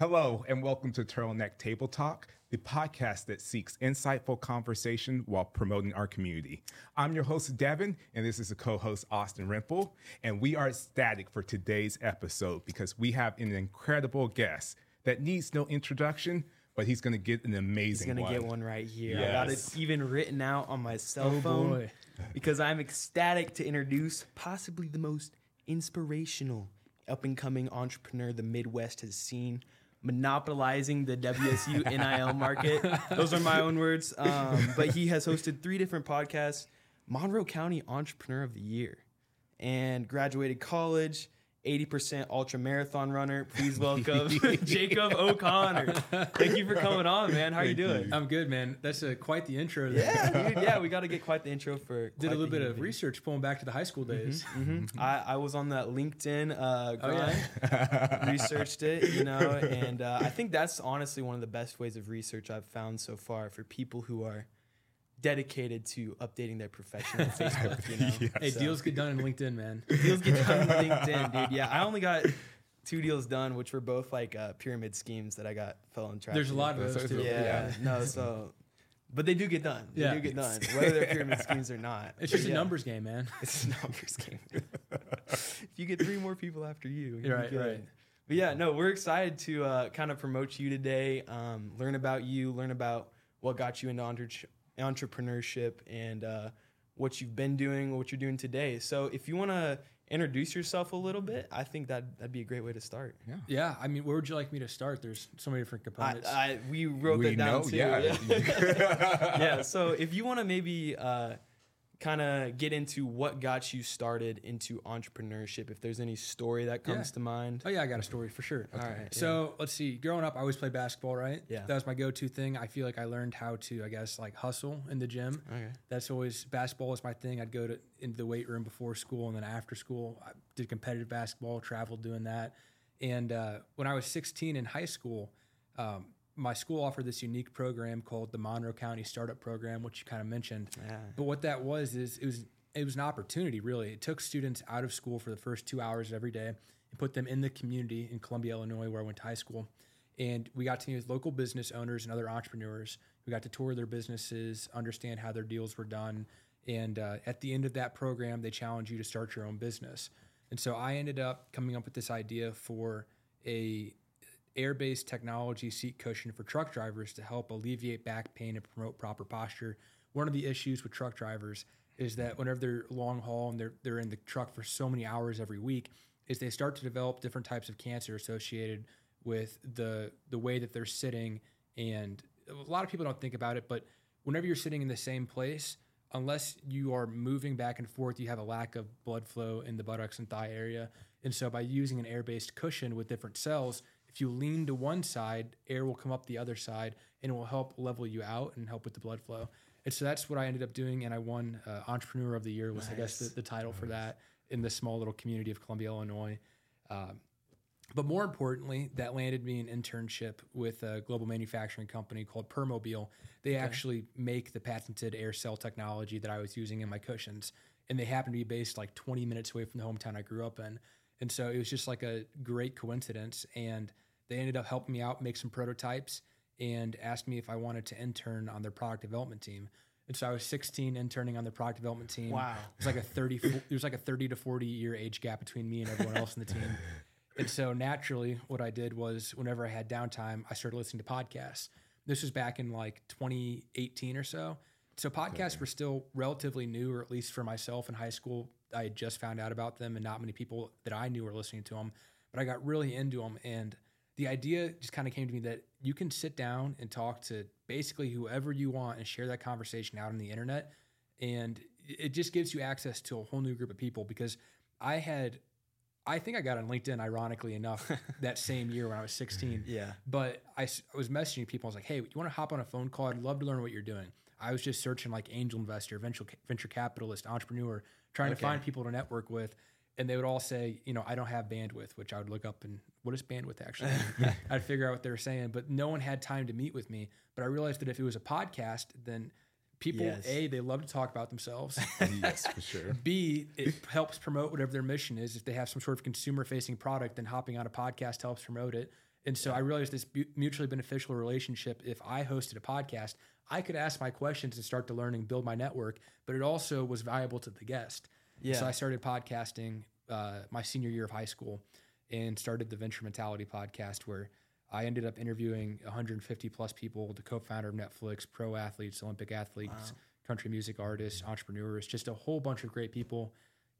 Hello, and welcome to Turtleneck Table Talk, the podcast that seeks insightful conversation while promoting our community. I'm your host, Devin, and this is the co host, Austin Rimple. And we are ecstatic for today's episode because we have an incredible guest that needs no introduction, but he's going to get an amazing. He's gonna one. get one right here. I got it even written out on my cell Oh, phone boy. because I'm ecstatic to introduce possibly the most inspirational up and coming entrepreneur the Midwest has seen, monopolizing the WSU NIL market. Those are my own words. Um, but he has hosted three different podcasts. Monroe County Entrepreneur of the Year, and graduated college. 80% ultra marathon runner. Please welcome Jacob O'Connor. Thank you for coming on, man. How are you doing? you. I'm good, man. That's a, quite the intro. There. Yeah, dude. Yeah, we got to get quite the intro for. Did a little bit human of being. research pulling back to the high school days. Mhm. I, I was on that LinkedIn uh, Oh, yeah. researched it, you know, and uh, I think that's honestly one of the best ways of research I've found so far for people who are dedicated to updating their profession on Facebook. You know, Yes. Hey, So- deals get done in LinkedIn, man. deals get done on LinkedIn, dude. Yeah, I only got two deals done, which were both like uh, pyramid schemes that I got fell in track. There's a lot of So- those too. Yeah, Yeah. no, so. But they do get done. They Yeah. do get done, whether they're pyramid schemes or not. It's just Yeah. a numbers game, man. It's a numbers game. if you get three more people after you, You're you're right, good. right. But yeah, no, we're excited to uh, kind of promote you today, um, learn about you, learn about what got you into entre- entrepreneurship and uh, what you've been doing, what you're doing today. So if you want to introduce yourself a little bit, I think that that'd be a great way to start. Yeah. Yeah, I mean, where would you like me to start? There's so many different components. I, we wrote We that down know, too. yeah. yeah. So if you want to maybe uh, kind of get into what got you started into entrepreneurship, if there's any story that comes Yeah. to mind. oh yeah, I got a story for sure. All right. So let's see. Growing up, I always played basketball, right? Yeah. That was my go-to thing. I feel like I learned how to, I guess, like hustle in the gym. okay. That's always basketball is my thing. I'd go to into the weight room before school and then after school. I did competitive basketball, traveled doing that. And uh, when I was 16 in high school, um, my school offered this unique program called the Monroe County Startup Program, which you kind of mentioned. Yeah. But what that was is it was it was an opportunity really. It took students out of school for the first two hours every day and put them in the community in Columbia, Illinois, where I went to high school. And we got to meet with local business owners and other entrepreneurs. We got to tour their businesses, understand how their deals were done. And uh, at the end of that program, they challenge you to start your own business. And so I ended up coming up with this idea for a air-based technology seat cushion for truck drivers to help alleviate back pain and promote proper posture. One of the issues with truck drivers is that whenever they're long haul and they're they're in the truck for so many hours every week, is they start to develop different types of cancer associated with the the way that they're sitting. And a lot of people don't think about it, but whenever you're sitting in the same place, unless you are moving back and forth, you have a lack of blood flow in the buttocks and thigh area. And so by using an air-based cushion with different cells, if you lean to one side, air will come up the other side and it will help level you out and help with the blood flow. And so that's what I ended up doing. And I won uh, Entrepreneur of the Year was, I guess, the, the title for that in the small little community of Columbia, Illinois. Um, but more importantly, that landed me an internship with a global manufacturing company called Permobil. They actually make the patented air cell technology that I was using in my cushions. And they happen to be based like 20 minutes away from the hometown I grew up in. And so it was just like a great coincidence. And they ended up helping me out make some prototypes and asked me if I wanted to intern on their product development team. And so I was 16 interning on their product development team. Wow. It was like a 30 there was like a 30 to 40 year age gap between me and everyone else in the team. And so naturally, what I did was whenever I had downtime, I started listening to podcasts. This was back in like 2018 or so. So podcasts were still relatively new, or at least for myself in high school, I had just found out about them, and not many people that I knew were listening to them. But I got really into them, and the idea just kind of came to me that you can sit down and talk to basically whoever you want and share that conversation out on the internet, and it just gives you access to a whole new group of people. Because I had I think I got on LinkedIn, ironically enough, that same year when I was 16. Yeah. But I was messaging people. I was like, hey, you want to hop on a phone call? I'd love to learn what you're doing. I was just searching like angel investor, venture, venture capitalist, entrepreneur, trying Okay. to find people to network with. And they would all say, you know, I don't have bandwidth, which I would look up and what is bandwidth actually? I'd figure out what they were saying, but no one had time to meet with me. But I realized that if it was a podcast, then people, Yes. A, they love to talk about themselves. yes, for sure. B, it helps promote whatever their mission is. If they have some sort of consumer facing product, then hopping on a podcast helps promote it. And so I realized this mutually beneficial relationship. If I hosted a podcast, I could ask my questions and start to learn and build my network, but it also was valuable to the guest. Yeah. So I started podcasting uh, my senior year of high school and started the Venture Mentality podcast, where I ended up interviewing 150 plus people, the co-founder of Netflix, pro athletes, Olympic athletes, country music artists, entrepreneurs, just a whole bunch of great people.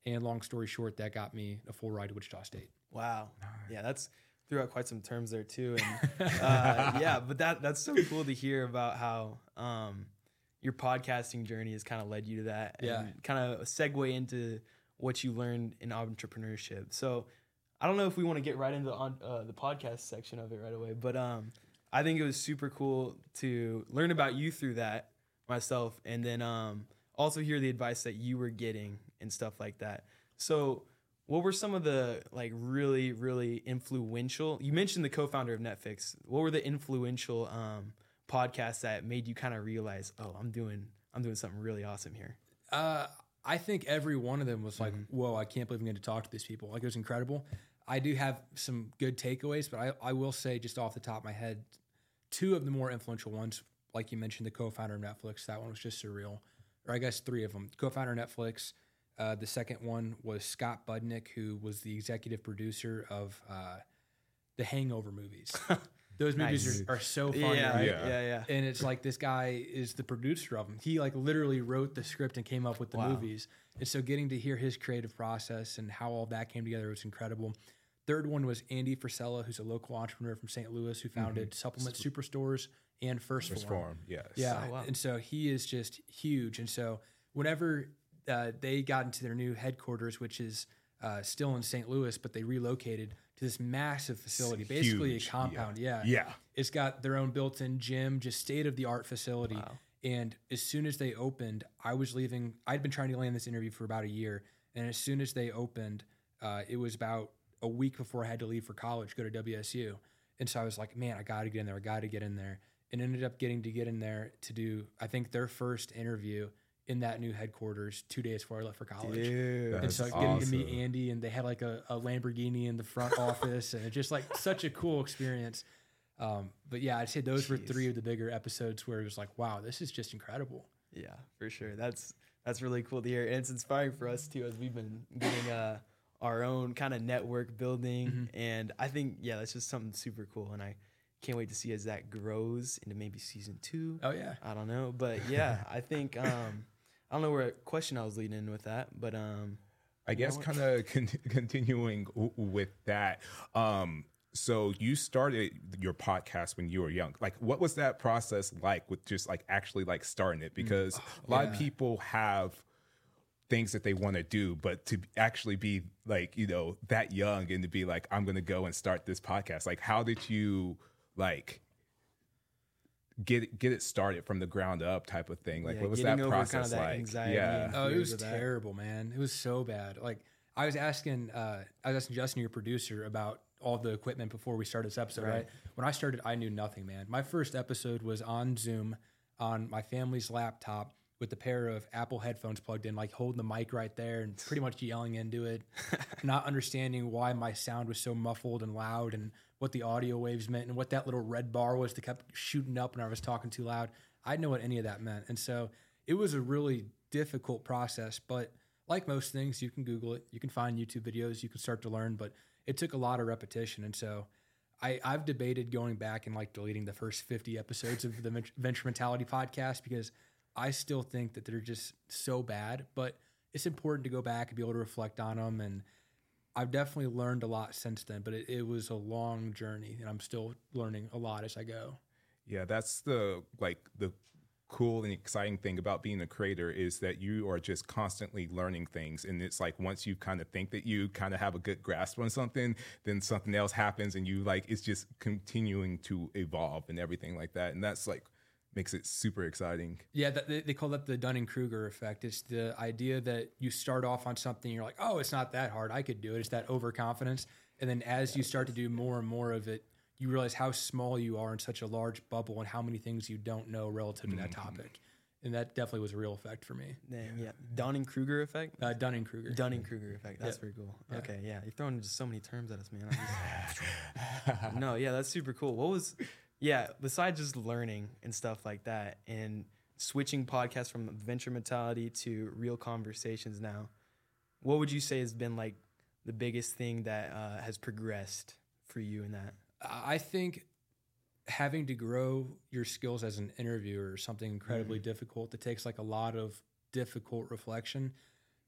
And long story short, that got me a full ride to Wichita State. Wow. Yeah, that's threw out quite some terms there too. And uh, yeah, but that that's so cool to hear about how um, your podcasting journey has kind of led you to that. And Yeah. Kind of a segue into what you learned in entrepreneurship. So I don't know if we want to get right into on, uh, the podcast section of it right away, but um, I think it was super cool to learn about you through that myself, and then um, also hear the advice that you were getting and stuff like that. So, what were some of the like really, really influential? You mentioned the co-founder of Netflix. What were the influential um, podcasts that made you kind of realize, oh, I'm doing, I'm doing something really awesome here? Uh, I think every one of them was like, whoa, I can't believe I'm going to talk to these people. Like, it was incredible. I do have some good takeaways, but I, I will say, just off the top of my head, two of the more influential ones, like you mentioned, the co founder of Netflix, that one was just surreal. Or I guess three of them. Co founder of Netflix. Uh, the second one was Scott Budnick, who was the executive producer of uh, the Hangover movies. Those movies Nice. are, are so funny, yeah, right? yeah, yeah, yeah. and it's like this guy is the producer of them. He like literally wrote the script and came up with the Wow. movies. And so getting to hear his creative process and how all that came together was incredible. Third one was Andy Frisella, who's a local entrepreneur from St. Louis who founded Supplement Superstores and First, First Form. form, yes. Yeah, Oh, wow. and so he is just huge. And so whenever uh, they got into their new headquarters, which is uh, still in St. Louis, but they relocated to this massive facility, basically huge, a compound. Yeah, Yeah. It's got their own built-in gym, just state-of-the-art facility. Wow. And as soon as they opened, I was leaving. I'd been trying to land this interview for about a year, and as soon as they opened, uh, it was about a week before I had to leave for college, go to WSU. And so I was like, man, I got to get in there. I got to get in there. And ended up getting to get in there to do, I think, their first interview in that new headquarters two days before I left for college. Dude. And so getting to meet. Andy, and they had like a, a Lamborghini in the front office, and it's just like such a cool experience. Um, but yeah, I'd say those were three of the bigger episodes where it was like, wow, this is just incredible. Yeah, for sure. That's that's really cool to hear, and it's inspiring for us too, as we've been getting uh, our own kind of network building. And I think yeah, that's just something super cool, and I can't wait to see as that grows into maybe season two. Oh yeah, I don't know, but yeah, I think um, I don't know where question I was leading in with that, but um, I guess kind of con- continuing with that. Um, so you started your podcast when you were young. Like, what was that process like with just like actually like starting it? Because a lot of people have things that they want to do, but to actually be like you know that young and to be like, I'm going to go and start this podcast. Like, how did you like? Get it, get it started from the ground up, type of thing. Like, Yeah, what was that over process kinda that like? anxiety yeah, oh, it was of that. terrible, man. It was so bad. Like I was asking, uh, I was asking Justin, your producer, about all the equipment before we started this episode. Right. Right. When I started, I knew nothing, man. My first episode was on Zoom on my family's laptop with a pair of Apple headphones plugged in, like holding the mic right there and pretty much yelling into it, not understanding why my sound was so muffled and loud and what the audio waves meant and what that little red bar was that kept shooting up when I was talking too loud. I didn't know what any of that meant. And so it was a really difficult process, but like most things, you can Google it, you can find YouTube videos, you can start to learn, but it took a lot of repetition. And so I, I've debated going back and like deleting the first 50 episodes of the Venture Mentality podcast because I still think that they're just so bad, but it's important to go back and be able to reflect on them. And I've definitely learned a lot since then, but it, it was a long journey and I'm still learning a lot as I go. Yeah, that's the like the cool and exciting thing about being a creator is that you are just constantly learning things and it's like once you kind of think that you kind of have a good grasp on something then something else happens and you like it's just continuing to evolve and everything like that and that's like makes it super exciting Yeah, they, they call that the Dunning Kruger effect. It's the idea that you start off on something, you're like, oh, it's not that hard. I could do it. It's that overconfidence. And then as you start to do more and more of it, you realize how small you are in such a large bubble and how many things you don't know relative to that topic. and that definitely was a real effect for me. Dang, yeah. Dunning Kruger effect. Uh, Dunning Kruger. Dunning Kruger effect. That's Yeah. pretty cool. Yeah. Okay, yeah. You're throwing just so many terms at us, man. Just- no, yeah, that's super cool. What was, yeah, besides just learning and stuff like that and switching podcasts from venture mentality to real conversations now, what would you say has been like the biggest thing that uh, has progressed for you in that? I think having to grow your skills as an interviewer is something incredibly difficult that takes like a lot of difficult reflection.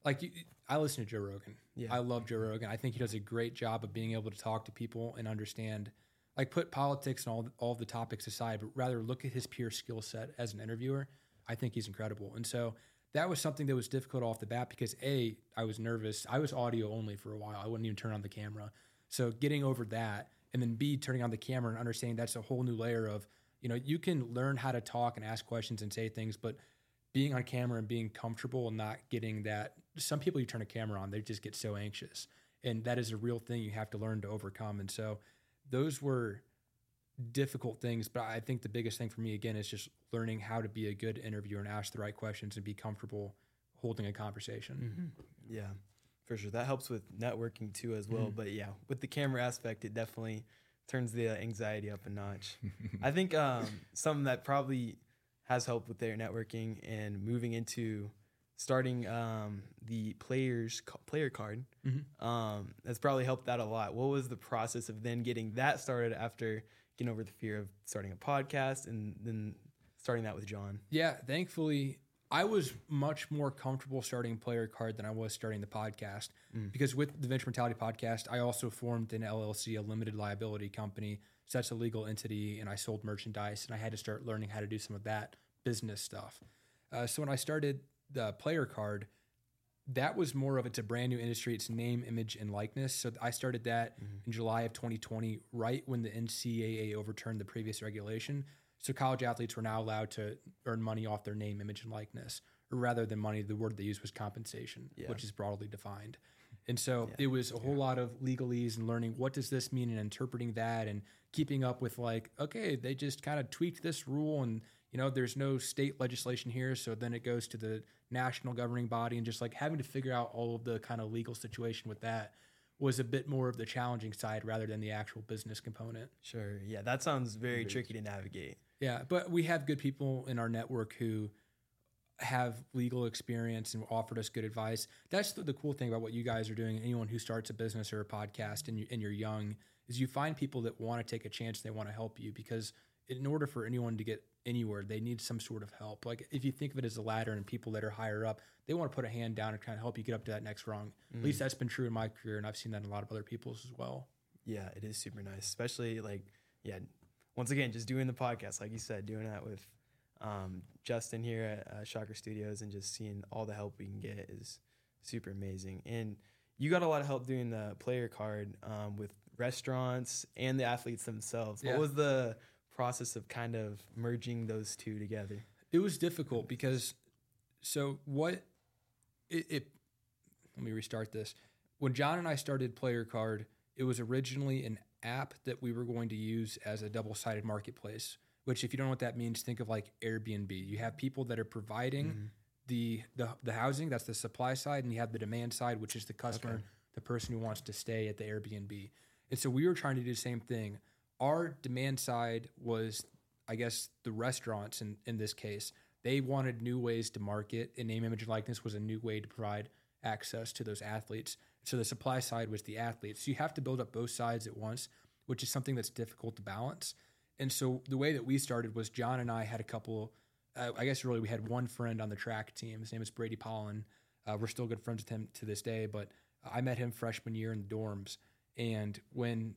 Like you, I listen to Joe Rogan. Yeah. I love Joe Rogan. I think he does a great job of being able to talk to people and understand, like put politics and all all the topics aside, but rather look at his pure skill set as an interviewer. I think he's incredible. And so that was something that was difficult off the bat because a I was nervous. I was audio only for a while. I wouldn't even turn on the camera. So getting over that, and then b turning on the camera and understanding that's a whole new layer of you know you can learn how to talk and ask questions and say things, but being on camera and being comfortable and not getting that. Some people you turn a camera on, they just get so anxious, and that is a real thing you have to learn to overcome. And so those were difficult things, but I think the biggest thing for me again is just learning how to be a good interviewer and ask the right questions and be comfortable holding a conversation. Mm-hmm. Yeah, for sure. That helps with networking too, as well. Mm-hmm. But yeah, with the camera aspect, it definitely turns the uh, anxiety up a notch. I think um, something that probably has helped with their networking and moving into starting um, the players player card um, has probably helped that a lot. What was the process of then getting that started after getting over the fear of starting a podcast and then starting that with John? Yeah, thankfully, I was much more comfortable starting player card than I was starting the podcast because with the Venture Mentality podcast, I also formed an LLC, a limited liability company. So that's a legal entity, and I sold merchandise, and I had to start learning how to do some of that business stuff. Uh, so when I started the player card, that was more of it's a brand new industry. It's name, image, and likeness. So I started that mm-hmm. in July of 2020, right when the NCAA overturned the previous regulation. So college athletes were now allowed to earn money off their name, image, and likeness, or rather than money, the word they used was compensation, Yeah. which is broadly defined. And so it was a whole lot of legalese and learning what does this mean and interpreting that and keeping up with like, okay, they just kind of tweaked this rule and you know, there's no state legislation here, so then it goes to the national governing body and just like having to figure out all of the kind of legal situation with that was a bit more of the challenging side rather than the actual business component. Sure. Yeah, that sounds very tricky to navigate. Yeah, but we have good people in our network who have legal experience and offered us good advice. That's the, the cool thing about what you guys are doing. Anyone who starts a business or a podcast and, you, and you're young is you find people that want to take a chance. They want to help you because in order for anyone to get anywhere, they need some sort of help. Like if you think of it as a ladder and people that are higher up, they want to put a hand down and kind of help you get up to that next rung. At least that's been true in my career, and I've seen that in a lot of other people's as well. Yeah, it is super nice, especially like yeah. Once again, just doing the podcast, like you said, doing that with um, Justin here at uh, Shocker Studios, and just seeing all the help we can get is super amazing. And you got a lot of help doing the player card um, with restaurants and the athletes themselves. Yeah. What was the process of kind of merging those two together? It was difficult because so what it, it let me restart this. When John and I started Player Card, it was originally an app that we were going to use as a double-sided marketplace, which if you don't know what that means, think of like Airbnb. You have people that are providing mm-hmm. the, the the housing, that's the supply side, and you have the demand side, which is the customer, the person who wants to stay at the Airbnb. And so we were trying to do the same thing. Our demand side was, I guess, the restaurants in, in this case. They wanted new ways to market, and name, image, and likeness was a new way to provide access to those athletes. So the supply side was the athletes. So you have to build up both sides at once, which is something that's difficult to balance. And so the way that we started was John and I had a couple. Uh, I guess really we had one friend on the track team. His name is Brady Pollen. Uh, we're still good friends with him to this day, but I met him freshman year in the dorms. And when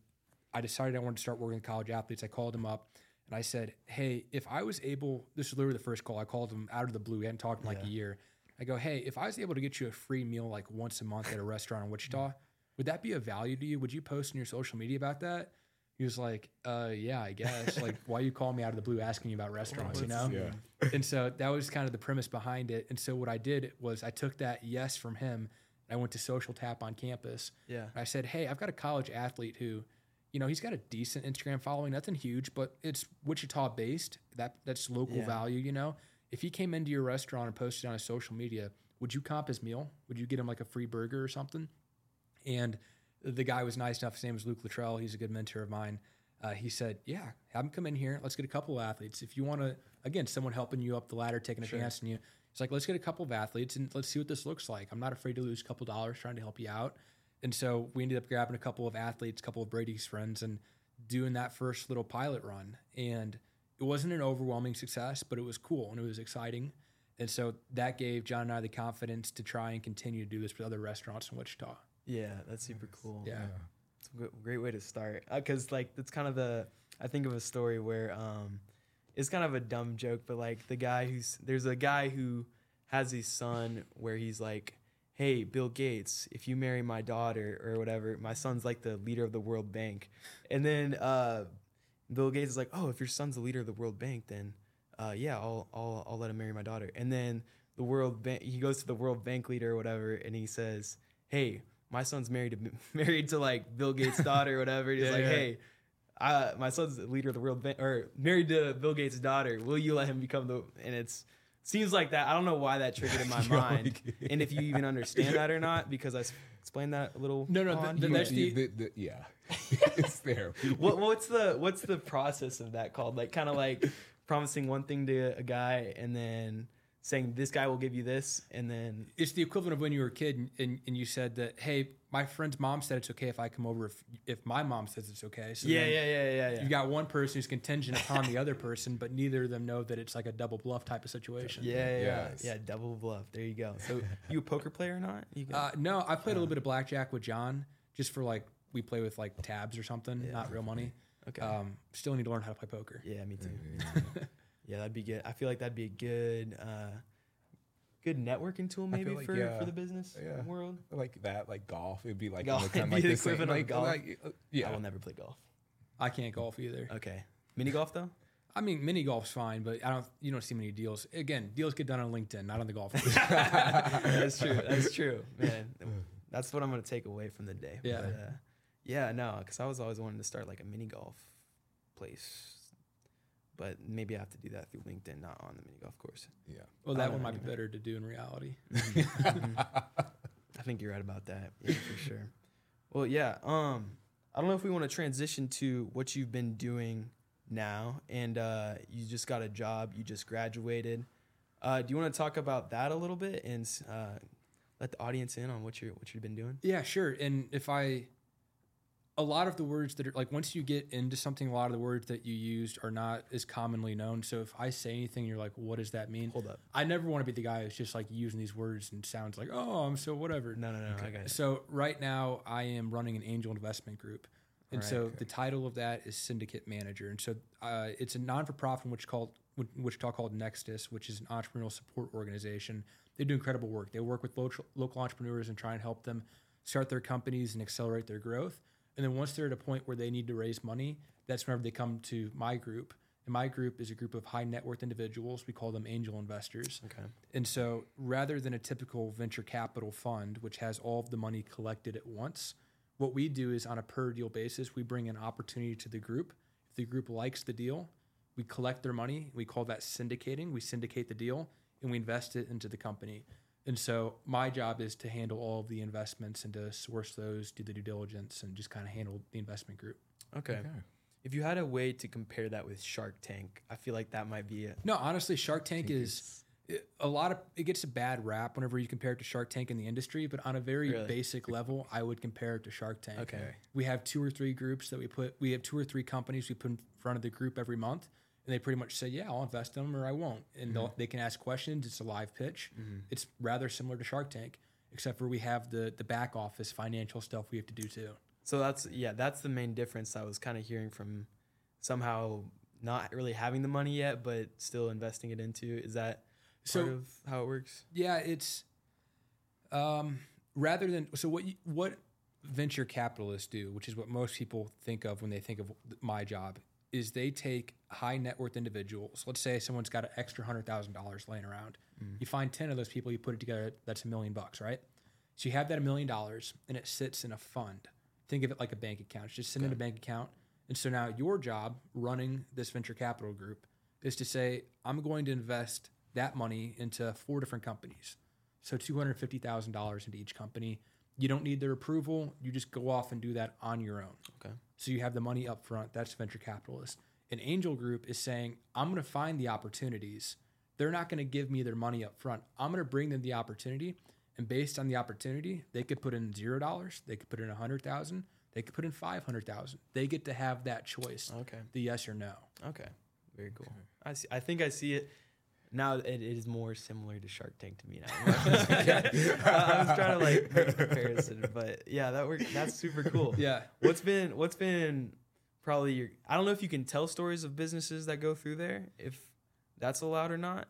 I decided I wanted to start working with college athletes, I called him up and I said, Hey, if I was able, this was literally the first call. I called him out of the blue. We hadn't talked in like a year. I go, Hey, if I was able to get you a free meal like once a month at a restaurant in Wichita, would that be of value to you? Would you post on your social media about that? He was like, uh, yeah, I guess. like, why you call me out of the blue asking you about restaurants, you know? Yeah. and so that was kind of the premise behind it. And so what I did was I took that yes from him. And I went to Social Tap on campus. Yeah. And I said, hey, I've got a college athlete who, you know, he's got a decent Instagram following, nothing huge, but it's Wichita based. That that's local Yeah. value, you know. if he came into your restaurant and posted on his social media, would you comp his meal? Would you get him like a free burger or something? And the guy was nice enough. His name was Luke Luttrell. He's a good mentor of mine. Uh, he said, "Yeah, have him come in here. Let's get a couple of athletes. If you want to, again, someone helping you up the ladder, taking a chance on you. It's like let's get a couple of athletes and let's see what this looks like. I'm not afraid to lose a couple dollars trying to help you out." And so we ended up grabbing a couple of athletes, a couple of Brady's friends, and doing that first little pilot run. And it wasn't an overwhelming success, but it was cool and it was exciting. And so that gave John and I the confidence to try and continue to do this with other restaurants in Wichita. Yeah, that's super cool. Yeah. It's a gr- great way to start because like that's kind of the I think of a story where um it's kind of a dumb joke, but like the guy who's there's a guy who has his son where he's like, "Hey, Bill Gates, if you marry my daughter or whatever, my son's like the leader of the World Bank," and then uh, Bill Gates is like, "Oh, if your son's the leader of the World Bank, then uh, yeah, I'll I'll I'll let him marry my daughter," and then the World Bank he goes to the World Bank leader or whatever, and he says, "Hey." My son's married to married to like Bill Gates' daughter or whatever. He's Yeah, like, yeah. hey, uh, my son's the leader of the world bank or married to Bill Gates' daughter. Will you let him become the? And it's seems like that. I don't know why that triggered in my mind, like- and if you even understand that or not, because I s- explained that a little. No, no, on. the- You- that's you- the- the- yeah, it's there. what what's the what's the process of that called? Like kind of like promising one thing to a guy and then saying this guy will give you this, and then It's the equivalent of when you were a kid and, and, and you said that, hey, my friend's mom said it's okay if I come over if, if my mom says it's okay. So yeah, yeah, yeah, yeah, yeah. You got one person who's contingent upon the other person, but neither of them know that it's like a double bluff type of situation. yeah, yeah, yeah, Yes. yeah. Double bluff. There you go. So you a poker player or not? You Uh, no, I played a little bit of blackjack with John just for like, we play with like tabs or something, Yeah. not real money. okay. Um, still need to learn how to play poker. Yeah, me too. Yeah, that'd be good. I feel like that'd be a good, uh, good networking tool maybe like, for, yeah, for the business yeah. world. like that, like golf. It'd be like Golf, in the kind of be like the the same, equivalent of like, golf. like, uh, yeah. I will never play golf. I can't golf either. Okay, mini golf though. I mean, mini golf's fine, but I don't. You don't see many deals. Again, deals get done on LinkedIn, not on the golf course. that's true. That's true, man. That's what I'm gonna take away from the day. Yeah. But, uh, yeah. No, because I was always wanting to start like a mini golf place, but maybe I have to do that through LinkedIn, not on the mini golf course. yeah. well, that one might be either. better to do in reality. I think you're right about that. Yeah, for sure. Well, yeah. Um, I don't know if we want to transition to what you've been doing now, and uh, you just got a job. You just graduated. Uh, do you want to talk about that a little bit and uh, let the audience in on what you're what you've been doing? Yeah, sure. And if I, a lot of the words that are like once you get into something, a lot of the words that you used are not as commonly known. So if I say anything, you're like, what does that mean? Hold up. I never want to be the guy who's just like using these words and sounds like, oh, I'm so whatever. No, no, no. I got it. So right now I am running an angel investment group. And Alright, so okay. the title of that is syndicate manager. And so uh, it's a non-for-profit which called which Wichita called NXTUS, which is an entrepreneurial support organization. They do incredible work. They work with local, local entrepreneurs and try and help them start their companies and accelerate their growth. And then once they're at a point where they need to raise money, that's whenever they come to my group. And my group is a group of high net worth individuals. We call them angel investors. Okay. And so rather than a typical venture capital fund, which has all of the money collected at once, what we do is on a per deal basis, we bring an opportunity to the group. If the group likes the deal, we collect their money. We call that syndicating. We syndicate the deal and we invest it into the company. And so my job is to handle all of the investments and to source those, do the due diligence, and just kind of handle the investment group. Okay. Okay. If you had a way to compare that with Shark Tank, I feel like that might be it. No, honestly, Shark Tank is it- a lot of it gets a bad rap whenever you compare it to Shark Tank in the industry, but on a very Really? basic level, I would compare it to Shark Tank. Okay. We have two or three groups that we put we have two or three companies we put in front of the group every month and they pretty much say, "Yeah, I'll invest in them or I won't." And they'll they can ask questions, it's a live pitch. It's rather similar to Shark Tank, except for we have the the back office financial stuff we have to do too. So that's yeah, that's the main difference I was kind of hearing from somehow not really having the money yet, but still investing it into. Is that So- part of how it works? Yeah, it's um, rather than so what you, what venture capitalists do, which is what most people think of when they think of my job, is they take high net worth individuals. Let's say someone's got an extra hundred thousand dollars laying around. Mm. You find ten of those people, you put it together. That's a million bucks, right? So you have that a million dollars, and it sits in a fund. Think of it like a bank account. It's just sitting in a bank account. And so now your job running this venture capital group is to say, I'm going to invest that money into four different companies. So $250,000 into each company. You don't need their approval. You just go off and do that on your own. Okay. So you have the money up front. That's venture capitalist. An angel group is saying, I'm going to find the opportunities. They're not going to give me their money up front. I'm going to bring them the opportunity. And based on the opportunity, they could put in zero dollars. They could put in a hundred thousand. They could put in five hundred thousand. They get to have that choice, Okay. the yes or no. Okay. Very cool. I see. I think I see it. Now it, it is more similar to Shark Tank to me now. I was trying to like make a comparison, but yeah, that worked. That's super cool. Yeah. What's been what's been probably your I don't know if you can tell stories of businesses that go through there, if that's allowed or not.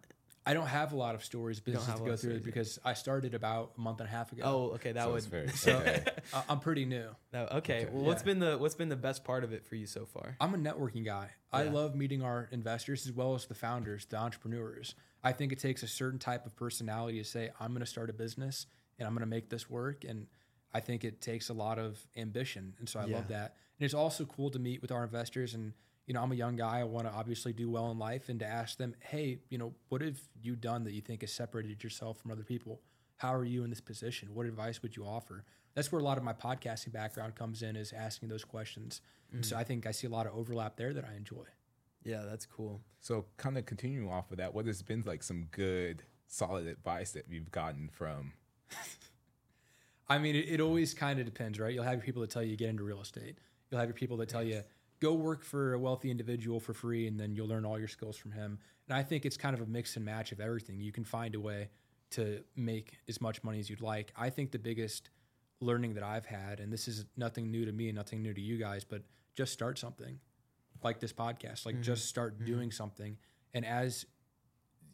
I don't have a lot of stories, businesses to go through because I started about a month and a half ago. Oh, okay, that So it's very- so okay. I'm pretty new. that- okay. Okay. Well, what's Yeah. been the what's been the best part of it for you so far? I'm a networking guy. I love meeting our investors as well as the founders, the entrepreneurs. I think it takes a certain type of personality to say, I'm going to start a business and I'm going to make this work. And I think it takes a lot of ambition. And so I love that. And it's also cool to meet with our investors. And, you know, I'm a young guy. I want to obviously do well in life and to ask them, hey, you know, what have you done that you think has separated yourself from other people? How are you in this position? What advice would you offer? That's where a lot of my podcasting background comes in is asking those questions. And Mm. so I think I see a lot of overlap there that I enjoy. Yeah, that's cool. So, kind of continuing off of that, what has been like some good, solid advice that you've gotten from? I mean, it, it always kind of depends, right? You'll have your people that tell you get into real estate. You'll have your people that tell you go work for a wealthy individual for free, and then you'll learn all your skills from him. And I think it's kind of a mix and match of everything. You can find a way to make as much money as you'd like. I think the biggest learning that I've had, and this is nothing new to me and nothing new to you guys, but just start something like this podcast. Like just mm-hmm. start mm-hmm. doing something. And as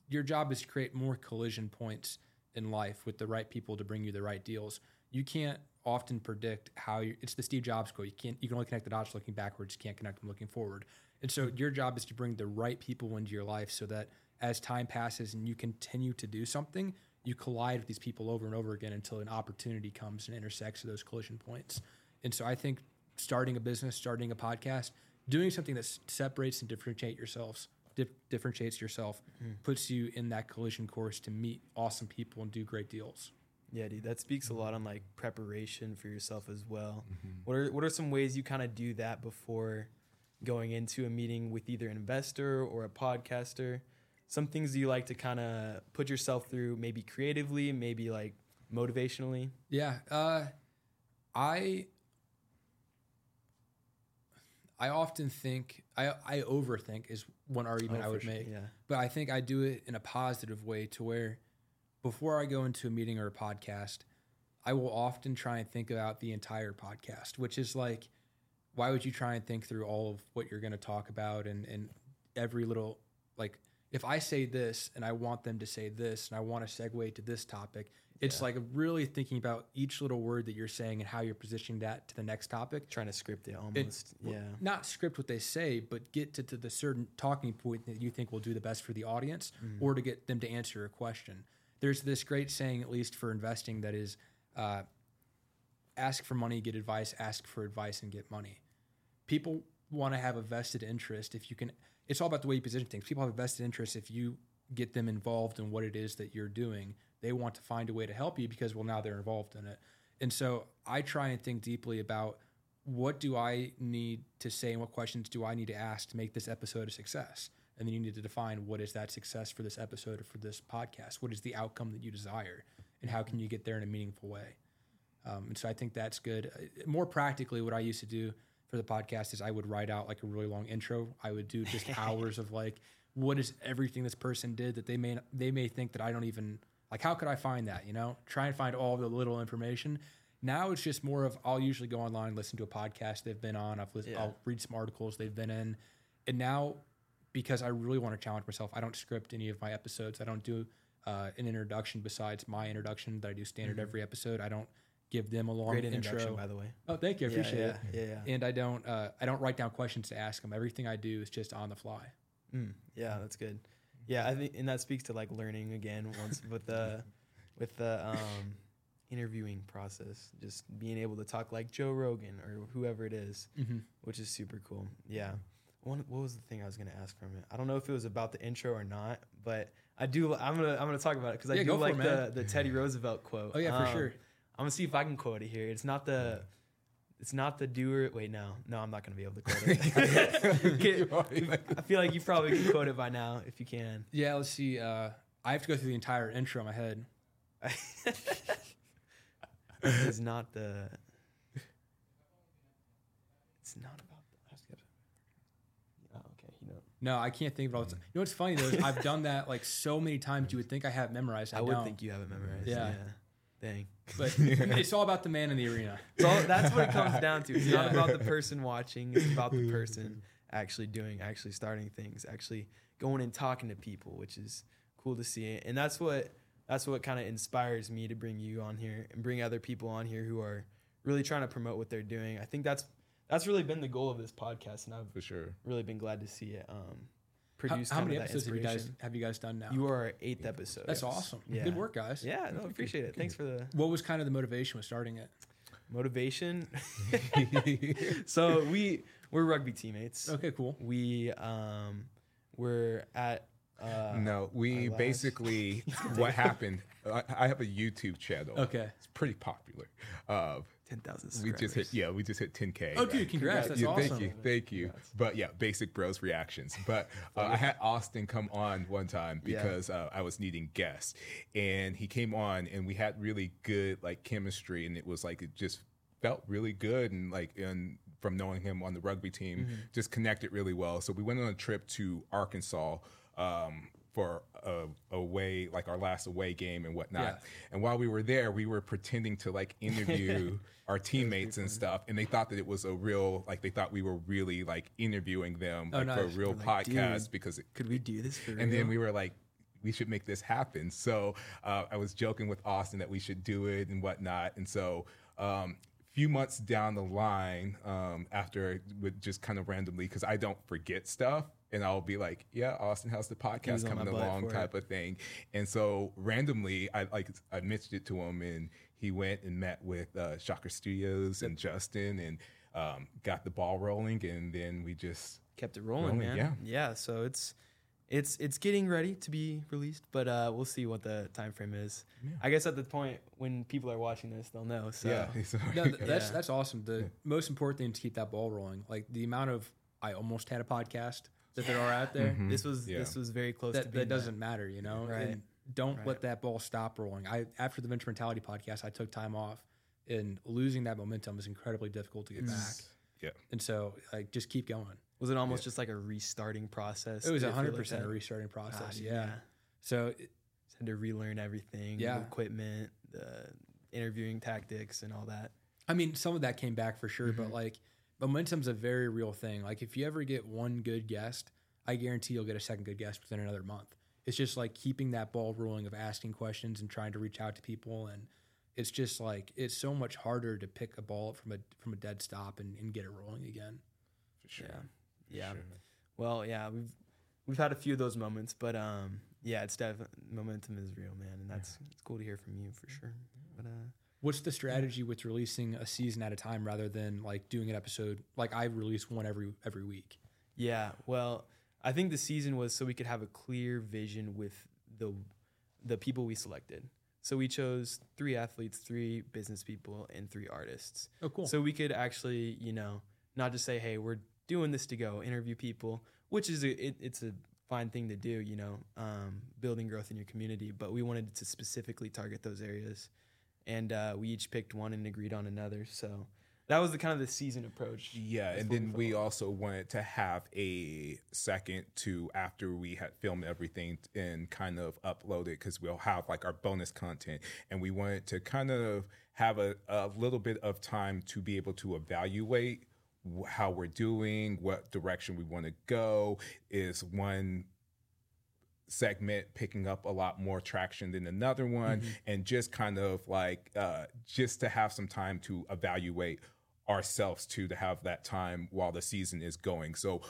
your job is to create more collision points in life with the right people to bring you the right deals. You can't often predict how you, it's the Steve Jobs quote. You can't you can only connect the dots looking backwards. You can't connect them looking forward. And so your job is to bring the right people into your life so that as time passes and you continue to do something, you collide with these people over and over again until an opportunity comes and intersects those collision points. And so I think starting a business, starting a podcast, doing something that separates and differentiate yourselves, dif- differentiates yourself, mm-hmm. puts you in that collision course to meet awesome people and do great deals. Yeah, dude, that speaks a lot on like preparation for yourself as well. Mm-hmm. What are what are some ways you kind of do that before going into a meeting with either an investor or a podcaster? Some things you like to kind of put yourself through, maybe creatively, maybe like motivationally. Yeah, uh, I I often think I I overthink is one argument Oh, I would sure, make. yeah. but I think I do it in a positive way to where before I go into a meeting or a podcast, I will often try and think about the entire podcast, which is like, why would you try and think through all of what you're going to talk about and, and every little, like, if I say this and I want them to say this and I want to segue to this topic, it's like really thinking about each little word that you're saying and how you're positioning that to the next topic Trying to script it almost. yeah. not script what they say, but get to, to the certain talking point that you think will do the best for the audience Mm-hmm. or to get them to answer a question. There's this great saying, at least for investing, that is uh, ask for money, get advice, ask for advice, and get money. People want to have a vested interest if you can. It's all about the way you position things. People have a vested interest if you get them involved in what it is that you're doing. They want to find a way to help you because, well, now they're involved in it. And so I try and think deeply about what do I need to say and what questions do I need to ask to make this episode a success? And then you need to define what is that success for this episode or for this podcast? What is the outcome that you desire? And how can you get there in a meaningful way? Um, and so I think that's good. Uh, More practically, what I used to do for the podcast is I would write out like a really long intro. I would do just hours of like, what is everything this person did that they may they may think that I don't even like. How could I find that? You know, try and find all the little information. Now it's just more of I'll usually go online, listen to a podcast they've been on. I've listened, Yeah. I'll read some articles they've been in, and now because I really want to challenge myself, I don't script any of my episodes. I don't do uh, an introduction besides my introduction that I do standard every episode. I don't give them a long Mm-hmm. Great intro. by the way. Oh, thank you. I Yeah, appreciate yeah, it. Yeah, yeah. And I don't uh, I don't write down questions to ask them. Everything I do is just on the fly. Mm, yeah, that's good. Yeah, I think, and that speaks to like learning again once with the with the um, interviewing process, just being able to talk like Joe Rogan or whoever it is, Mm-hmm. which is super cool. Yeah. One, what was the thing I was gonna ask from it? I don't know if it was about the intro or not, but I do. I'm gonna I'm gonna talk about it because I Yeah, do like it, the the Teddy Roosevelt quote. Oh, yeah, for Um, sure. I'm gonna see if I can quote it here. It's not the. It's not the doer. Wait, no, no, I'm not gonna be able to quote it. I feel like you probably can quote it by now if you can. Yeah, let's see. Uh, I have to go through the entire intro in my head. It's not the. It's not about the. Oh, okay. You know, No, I can't think of it all the time. You know what's funny though? Is I've done that like so many times. You would think I have memorized. I, I would don't. think you have it memorized. Yeah. Yeah. Dang. but it's all about the man in the arena. So that's what it comes down to. It's not about the person watching. It's about the person actually doing, actually starting things, actually going and talking to people, which is cool to see. And that's what that's what kind of inspires me to bring you on here and bring other people on here who are really trying to promote what they're doing. I think that's that's really been the goal of this podcast, and I've For sure. really been glad to see it um, How, produce. how kind many of that episodes have you guys have you guys done now? You are our eighth episode. That's yes. awesome. Yeah. Good work, guys. Yeah, no, appreciate it. Thanks for the What was kind of the motivation with starting it? motivation. so we we're rugby teammates. Okay, cool. We um we're at uh no, we basically what happened. I, I have a YouTube channel. Okay. it's pretty popular. Uh, ten thousand. we just hit yeah, we just hit 10k. Oh, dude, congrats. That's yeah, awesome. Thank you, thank you. Congrats. But yeah, basic bros reactions. But uh, I had Austin come on one time Yeah. because uh, I was needing guests, and he came on, and we had really good like chemistry, and it was like it just felt really good, and like and from knowing him on the rugby team, Mm-hmm. just connected really well. So we went on a trip to Arkansas. Um, for a away, like our last away game and whatnot. Yeah. And while we were there, we were pretending to like interview our teammates and stuff, and they thought that it was a real, like they thought we were really like interviewing them Oh, like for a real like, podcast because it, Could we do this for real. and real? then we were like, we should make this happen. So uh, I was joking with Austin that we should do it and whatnot. And so um, a few months down the line, um, after with just kind of randomly, because I don't forget stuff. And I'll be like, "Yeah, Austin, how's the podcast coming along?" for it. type of thing. And so randomly, I like I mentioned it to him, and he went and met with uh, Shocker Studios and Justin, and um, got the ball rolling. And then we just kept it rolling, Rolling, man. yeah. Yeah, so it's it's it's getting ready to be released, but uh we'll see what the time frame is. I guess at the point when people are watching this, they'll know. So yeah. so- No, th- that's Yeah. that's awesome. The most important thing is to keep that ball rolling. Like the amount of I almost had a podcast that there are out there. this was Yeah. this was very close to That being that doesn't matter, you know. Right. And don't Right. let that ball stop rolling. I after the Venture Mentality podcast, I took time off, and losing that momentum is incredibly difficult to get back. yeah. And so, like, just keep going. Was it almost just like a restarting process? It was Did feel hundred like percent a restarting Ah, process. dude, yeah. So it- Just had to relearn everything. Yeah. The equipment, the interviewing tactics, and all that. I mean, some of that came back for sure, Mm-hmm. but like momentum's a very real thing. Like if you ever get one good guest, I guarantee you'll get a second good guest within another month. It's just like keeping that ball rolling of asking questions and trying to reach out to people and it's just like it's so much harder to pick a ball from a from a dead stop and, and get it rolling again. For sure. Yeah. Yeah. Well, yeah, we've we've had a few of those moments, but um, yeah, it's definitely momentum is real, man, and that's it's cool to hear from you for sure. But uh, What's the strategy with releasing a season at a time rather than like doing an episode like I release one every every week? yeah, well, I think the season was so we could have a clear vision with the the people we selected. So we chose three athletes, three business people, and three artists. Oh, cool. So we could actually, you know, not just say, "Hey, we're doing this to go interview people," which is a it, it's a fine thing to do, you know, um, building growth in your community. But we wanted to specifically target those areas, and uh, we each picked one and agreed on another. So that was the kind of the season approach. Yeah, and then we we also wanted to have a second to after we had filmed everything and kind of uploaded because we'll have like our bonus content, and we wanted to kind of have a, a little bit of time to be able to evaluate how we're doing, what direction we want to go. Is one segment picking up a lot more traction than another one Mm-hmm. and just kind of like uh, just to have some time to evaluate ourselves too to have that time while the season is going so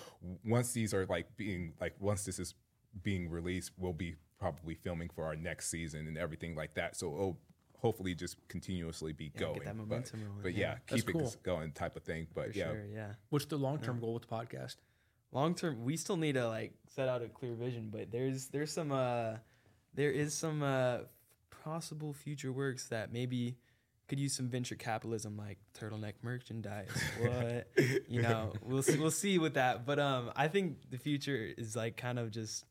once these are like being like once this is being released we'll be probably filming for our next season and everything like that so it'll hopefully just continuously be Yeah, going get that but, rolling, but yeah. yeah, keep cool. it going type of thing but For yeah sure, yeah. What's the long term goal with the podcast? Long term, we still need to like set out a clear vision. But there's there's some uh there is some uh possible future works that maybe could use some venture capitalism like turtleneck merchandise. What you know, we'll see, we'll see with that. But um, I think the future is like kind of just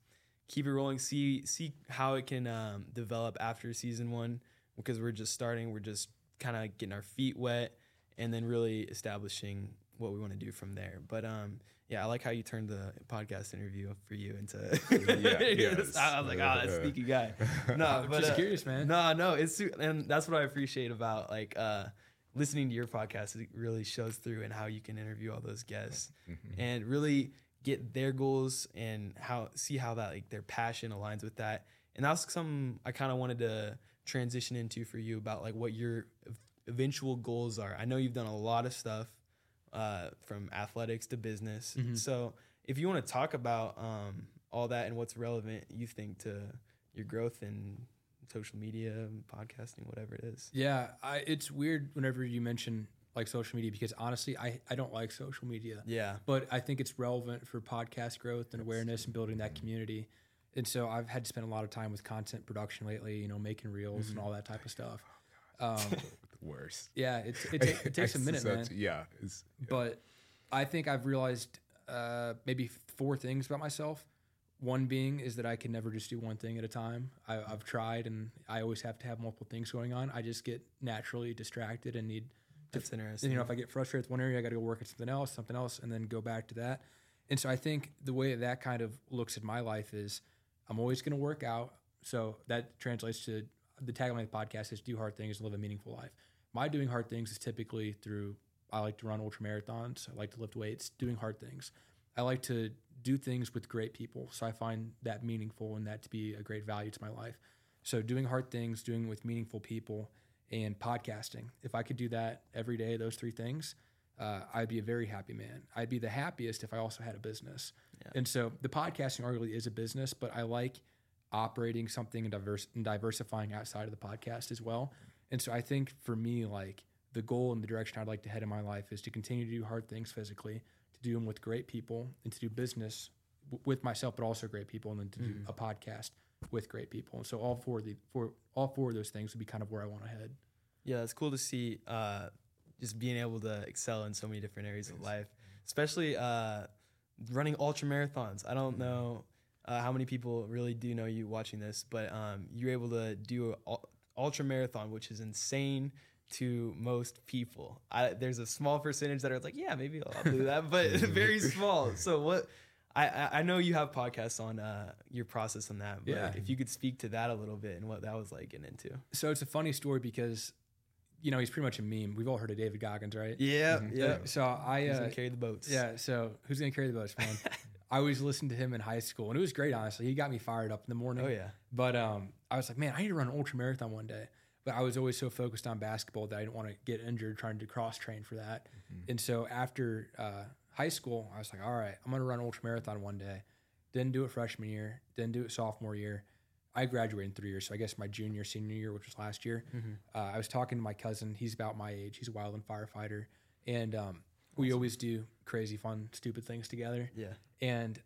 keep it rolling. See see how it can um, develop after season one because we're just starting. We're just kind of getting our feet wet and then really establishing what we want to do from there. But um, yeah, I like how you turned the podcast interview for you into. Yeah, yes. I was like, oh, that sneaky guy. No, I'm but just uh, curious, man. no, no, it's and that's what I appreciate about like uh, listening to your podcast. It really shows through and how you can interview all those guests and really get their goals and how see how that like their passion aligns with that. And that's something I kind of wanted to transition into for you about like what your eventual goals are. I know you've done a lot of stuff uh, from athletics to business. So if you want to talk about um, all that and what's relevant, you think to your growth in social media, podcasting, whatever it is. Yeah, I, it's weird whenever you mention like social media because honestly, I, I don't like social media. Yeah. But I think it's relevant for podcast growth and awareness and building that community. And so I've had to spend a lot of time with content production lately, you know, making reels and all that type of stuff. Um, the worst. yeah, it's, it, ta- it takes a minute, man. such- Yeah, it's But I think I've realized uh, maybe four things about myself. One being is that I can never just do one thing at a time. I, I've tried, and I always have to have multiple things going on. I just get naturally distracted and need to That's interesting. you know, if I get frustrated with one area, I got to go work at something else, something else, and then go back to that. And so I think the way that kind of looks at my life is I'm always going to work out. So that translates to the tagline of the podcast is do hard things and live a meaningful life. My doing hard things is typically through I like to run ultra marathons. I like to lift weights, doing hard things. I like to do things with great people. So I find that meaningful and that to be a great value to my life. So doing hard things, doing with meaningful people, and podcasting. If I could do that every day, those three things, uh, I'd be a very happy man. I'd be the happiest if I also had a business. And so the podcasting arguably is a business, but I like operating something and diverse and diversifying outside of the podcast as well. And so I think for me, like the goal and the direction I'd like to head in my life is to continue to do hard things physically, to do them with great people, and to do business w- with myself, but also great people, and then to do a podcast with great people. And so all four of the four all four of those things would be kind of where I want to head. Yeah, it's cool to see uh, just being able to excel in so many different areas of life, especially uh, running ultra marathons. I don't know uh, how many people really do know you watching this, but um, you're able to do an ultra marathon, which is insane to most people. I, there's a small percentage that are like, yeah, maybe I'll, I'll do that, but very small. So what? I, I know you have podcasts on uh, your process on that, but Yeah. if you could speak to that a little bit and what that was like getting into. So it's a funny story because, you know, he's pretty much a meme. We've all heard of David Goggins, right? Yeah, yeah. So I uh, carry the boats? Yeah, so who's gonna carry the boats, man? I always listened to him in high school, and it was great. Honestly, he got me fired up in the morning. Oh yeah. But um, I was like, man, I need to run an ultra marathon one day. But I was always so focused on basketball that I didn't want to get injured trying to cross train for that. And so after uh, high school, I was like, all right, I'm gonna run ultra marathon one day. Didn't do it freshman year. Didn't do it sophomore year. I graduated in three years, so I guess my junior, senior year, which was last year. Uh, I was talking to my cousin. He's about my age. He's a wildland firefighter, and um, we always do crazy, fun, stupid things together Yeah. and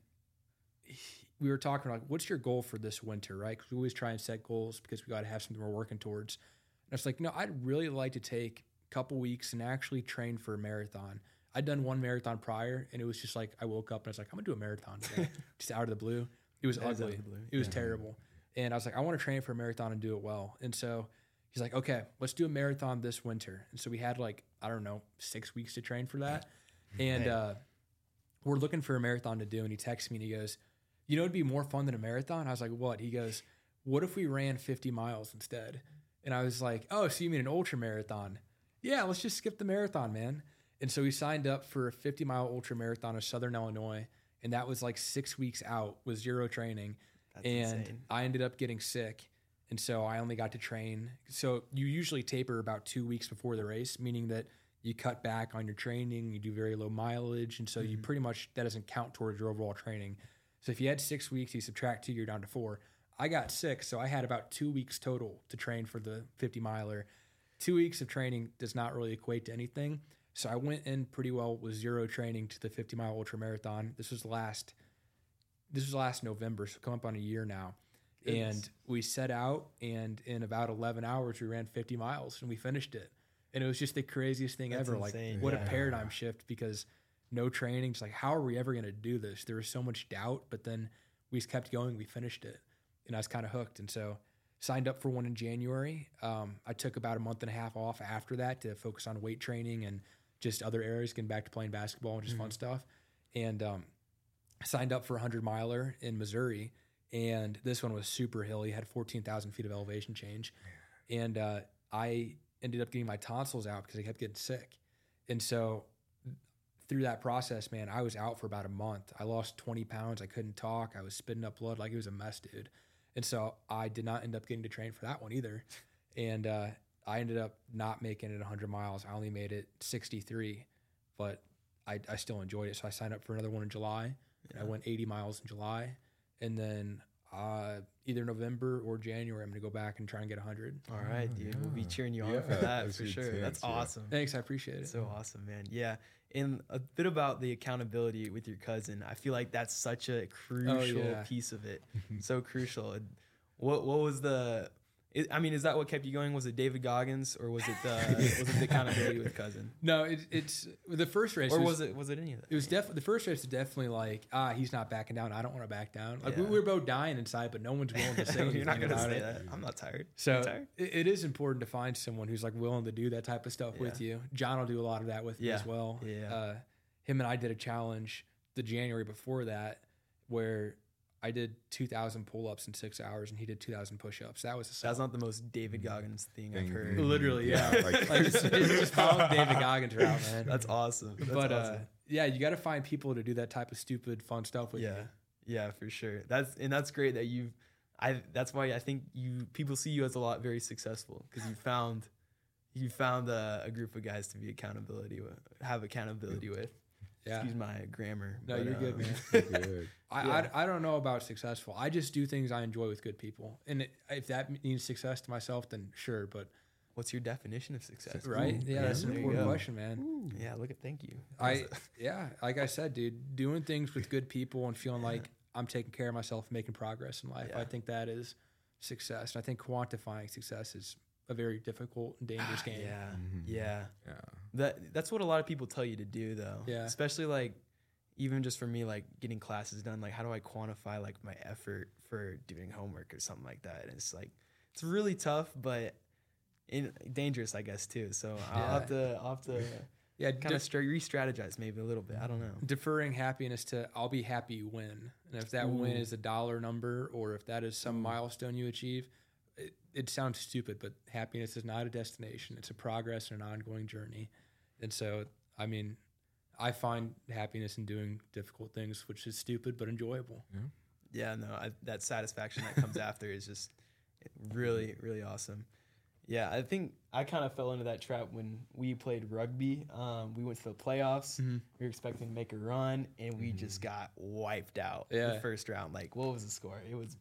he- we were talking like, what's your goal for this winter, right? Because we always try and set goals because we got to have something we're working towards. And I was like, no, I'd really like to take a couple weeks and actually train for a marathon. I'd done one marathon prior, and it was just like I woke up and I was like, I'm gonna do a marathon today, just out of the blue. It was That is out of ugly. It was terrible. And I was like, I want to train for a marathon and do it well. And so he's like, okay, let's do a marathon this winter. And so we had like, I don't know, six weeks to train for that. And uh, we're looking for a marathon to do. And he texts me and he goes, you know, it'd be more fun than a marathon. I was like, what? He goes, what if we ran 50 miles instead? And I was like, oh, so you mean an ultra marathon? Yeah, let's just skip the marathon, man. And so we signed up for a 50 mile ultra marathon of Southern Illinois. And that was like six weeks out with zero training. That's and insane. I ended up getting sick. And so I only got to train. So you usually taper about two weeks before the race, meaning that you cut back on your training, you do very low mileage. And so Mm-hmm. you pretty much, that doesn't count towards your overall training. So if you had six weeks, you subtract two, you're down to four. I got six, so I had about two weeks total to train for the 50 miler. Two weeks of training does not really equate to anything. So I went in pretty well with zero training to the 50 mile ultra marathon. This was last this was last November, so come up on a year now. Goodness. And we set out and in about 11 hours we ran 50 miles and we finished it. And it was just the craziest thing That's ever. insane. Like what Yeah. a paradigm shift because no training. It's like how are we ever going to do this? There was so much doubt, but then we just kept going. We finished it, and I was kind of hooked. And so signed up for one in January. Um, I took about a month and a half off after that to focus on weight training and just other areas, getting back to playing basketball and just fun stuff. And um, signed up for a hundred miler in Missouri, and this one was super hilly, had fourteen thousand feet of elevation change, and uh, I ended up getting my tonsils out because I kept getting sick, and so through that process, man, I was out for about a month. I lost twenty pounds. I couldn't talk. I was spitting up blood like it was a mess, dude. And so I did not end up getting to train for that one either, and uh, I ended up not making it 100 miles. I only made it 63, but I, I still enjoyed it. So I signed up for another one in July. And I went 80 miles in July, and then uh, either November or January, I'm gonna go back and try and get 100. All right, dude. We'll be cheering you on Yeah, for that for sure. intense, That's yeah. awesome. Thanks, I appreciate it. So awesome, man. Yeah. And a bit about the accountability with your cousin. I feel like that's such a crucial yeah. piece of it. so crucial. What what was the it, I mean, is that what kept you going? Was it David Goggins or was it the was it the accountability with cousin? no, it, it's the first race, Or was it was it any of that? It was definitely the first race was definitely like ah he's not backing down. I don't want to back down. Like we, Yeah. we were both dying inside, but no one's willing to say anything You're not gonna about say it. that. I'm not tired. So tired? it, it is important to find someone who's like willing to do that type of stuff with you. John will do a lot of that with me as well. Yeah. Uh, him and I did a challenge the January before that where I did 2,000 pull ups in six hours and he did 2,000 push ups. That was a That's not the most David Goggins thing I've Thing. heard. Literally, yeah. like, like just, just, just follow David Goggins route, man. That's awesome. That's but awesome. uh, yeah, you got to find people to do that type of stupid, fun stuff with yeah you. yeah for sure that's and that's great that you've i that's why i think you people see you as a lot very successful because you found you found a, a group of guys to be accountability with have accountability with Yeah. excuse my grammar No, but, you're good, um, man. good. I, Yeah. I, I don't know about successful. I just do things I enjoy with good people. And it, if that means success to myself, then sure. But what's your definition of success right, yeah, that's an there you important go. question, man. yeah look at thank you I yeah, like I said, dude, doing things with good people and feeling like I'm taking care of myself, making progress in life. Yeah. I think that is success. And I think quantifying success is a very difficult and dangerous game. yeah Mhm. yeah Yeah. that that's what a lot of people tell you to do though Yeah. especially like even just for me like getting classes done like how do i quantify like my effort for doing homework or something like that and it's like it's really tough but in, dangerous i guess too so i'll have to i'll have to Yeah, kind de- of stra- re-strategize maybe a little bit i don't know deferring happiness to I'll be happy when. And if that win is a dollar number or if that is some milestone you achieve, it, it sounds stupid, but happiness is not a destination. It's a progress and an ongoing journey. And so, I mean, I find happiness in doing difficult things, which is stupid but enjoyable. yeah no I, that satisfaction that comes after is just really really awesome yeah i think i kind of fell into that trap when we played rugby um, we went to the playoffs Mhm. we were expecting to make a run and we just got wiped out Yeah. the first round like what was the score it was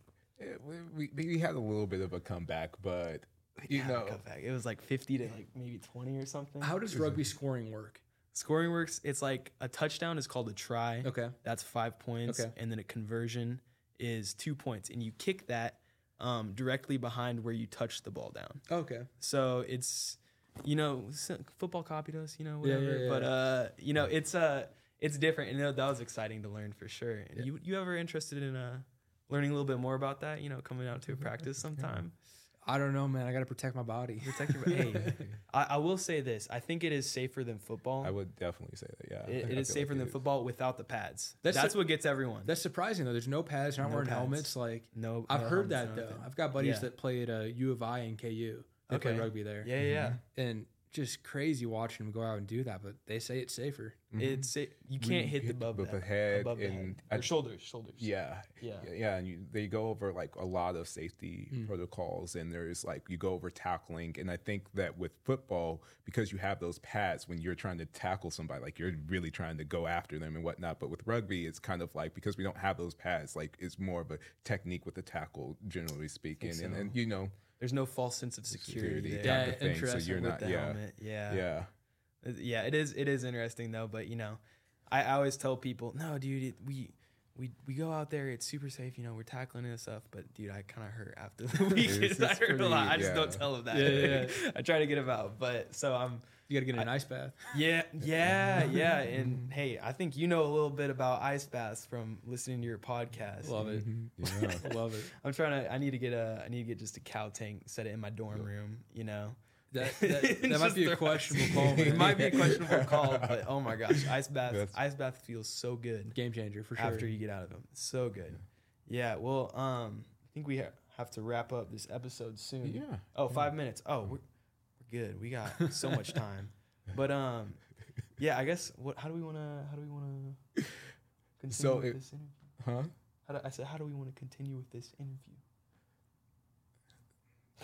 Yeah, we, we, we had a little bit of a comeback, but you yeah, know, comeback. it was like 50 to like maybe 20 or something How does rugby scoring work? scoring works it's like a touchdown is called a try Okay. That's five points. Okay. And then a conversion is two points. And you kick that um, directly behind where you touch the ball down. Okay. So it's, you know, football copied us, you know, Yeah, whatever. yeah, But, uh, you know, it's uh, it's different. And that was exciting to learn for sure. And you, you ever interested in uh, learning a little bit more about that, you know, coming out to a practice sometime? I don't know, man. I got to protect my body. Protect your, hey, I, I will say this. I think it is safer than football. I would definitely say that. Yeah, It, it is safer like than it is. football without the pads. That's That's, the- what gets everyone. That's surprising though. There's no pads. They're not No wearing pads. helmets. Like no, I've no heard helmets, that no though. nothing. I've got buddies Yeah. that played uh, U of I and KU. They play Okay. rugby there, Yeah, yeah, yeah. and just crazy watching them go out and do that. But they say it's safer. Mhm. It's it, you can't hit the hit above above that, the head above the and head. I- shoulders, shoulders. Yeah, Yeah. yeah, yeah, and you, they go over like a lot of safety Mm. protocols, and there's like you go over tackling, and I think that with football, because you have those pads when you're trying to tackle somebody, like you're really trying to go after them and whatnot. But with rugby, it's kind of like because we don't have those pads, like it's more of a technique with the tackle, generally speaking, and, so. and you know, There's no false sense of security, security there Yeah, type of thing. So you're with not, the yeah, helmet. Yeah. yeah, Yeah, it is. It is interesting though. But you know, I, I always tell people, no, dude, it, we we we go out there. It's super safe. You know, we're tackling this stuff. But dude, I kind of hurt after the weekend. It's- I it's hurt a lot. I pretty- just don't tell them that. Yeah, yeah, I try to get them out. But so I'm. You got to get in an ice bath. Yeah, yeah, yeah. And hey, I think you know a little bit about ice baths from listening to your podcast. Love it. Yeah. Love it. I'm trying to. I need to get a. I need to get just a cow tank, set it in my dorm room. You know, That that, that might be a questionable call. it might be a questionable call, but oh my gosh, ice bath. That's- Ice bath feels so good Game changer for sure. after you get out of them. So good. Yeah. Well, um, I think we ha- have to wrap up this episode soon. Yeah. Oh, five minutes. Oh, we're, we're good. We got so much time. But um, yeah. I guess what? How do we want to? How do we want to continue So with it- this interview? Huh? How do, I said, how do we want to continue with this interview?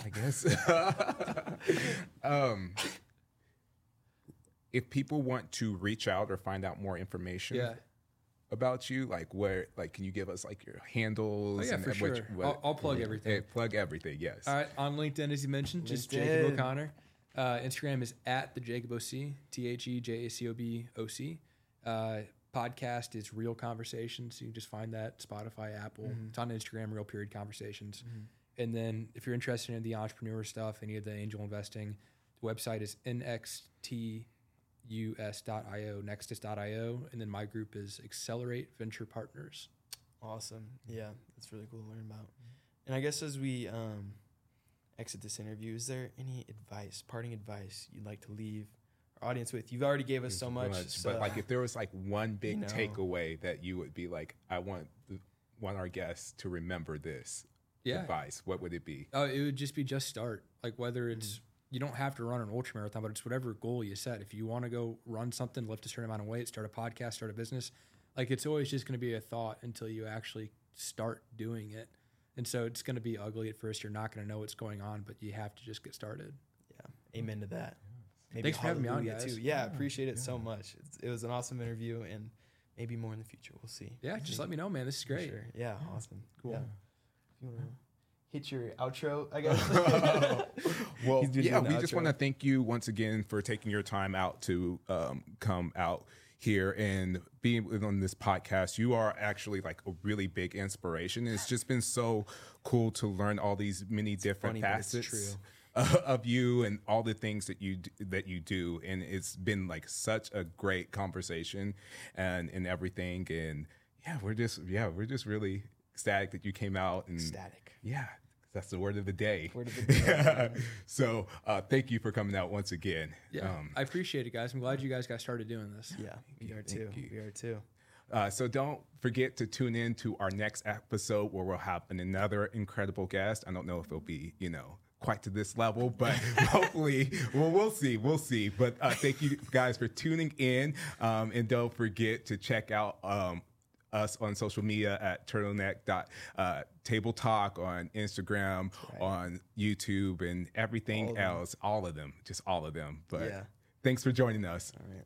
I guess. um, if people want to reach out or find out more information Yeah. about you, like where, like, can you give us like your handles? Oh, yeah, and for which- sure. what- I'll- I'll plug everything. Eh, plug everything. Yes. All right, on LinkedIn, as you mentioned, just Jacob O'Connor. Uh, Instagram is at the Jacob OC, T H E J A C O B O C. Uh, podcast is Real Conversations. You can just find that Spotify, Apple. Mm-hmm. It's on Instagram, Real Period Conversations. And then if you're interested in the entrepreneur stuff, any of the angel investing, the website is nxtus.io, nextus.io. And then my group is Accelerate Venture Partners. Awesome. Yeah, that's really cool to learn about. And I guess as we um, exit this interview, is there any advice, parting advice you'd like to leave our audience with? You've already gave us so much. so- but like, if there was like one big know. takeaway that you would be like, I want want our guests to remember this Yeah. advice. What would it be? Oh, it would just be just start. Like whether Mm. it's you don't have to run an ultra marathon, but it's whatever goal you set. If you want to go run something, lift a certain amount of weight, start a podcast, start a business, like it's always just going to be a thought until you actually start doing it. And so it's going to be ugly at first. You're not going to know what's going on, but you have to just get started. yeah, amen to that. Maybe Thanks for having me on, guys. Too. Yeah, appreciate it so much. It's, it was an awesome interview, and maybe more in the future. We'll see. Yeah, just let me know, man. This is great. sure. Yeah, awesome. Cool. Yeah. If you want to hit your outro, I guess. Well, yeah, in the we just want to thank you once again for taking your time out to um, come out here and being on this podcast. You are actually like a really big inspiration. It's just been so cool to learn all these many different funny, facets true. of you and all the things that you that you do. And it's been like such a great conversation and and everything. And yeah, we're just yeah, we're just really ecstatic that you came out and Static. yeah, that's the word of the day. Word of the day. so uh, thank you for coming out once again. Yeah, Um, I appreciate it, guys. I'm glad you guys got started doing this. Yeah, we are too. you. We are too. uh, so don't forget to tune in to our next episode where we'll have an, another incredible guest. I don't know if it'll be, you know, quite to this level, but hopefully, well, we'll see. We'll see. But uh, thank you guys for tuning in. Um, and don't forget to check out um, us on social media at turtleneck dot uh, table talk on Instagram, on YouTube, and everything All else. All of them, just all of them. But Yeah. thanks for joining us. Right.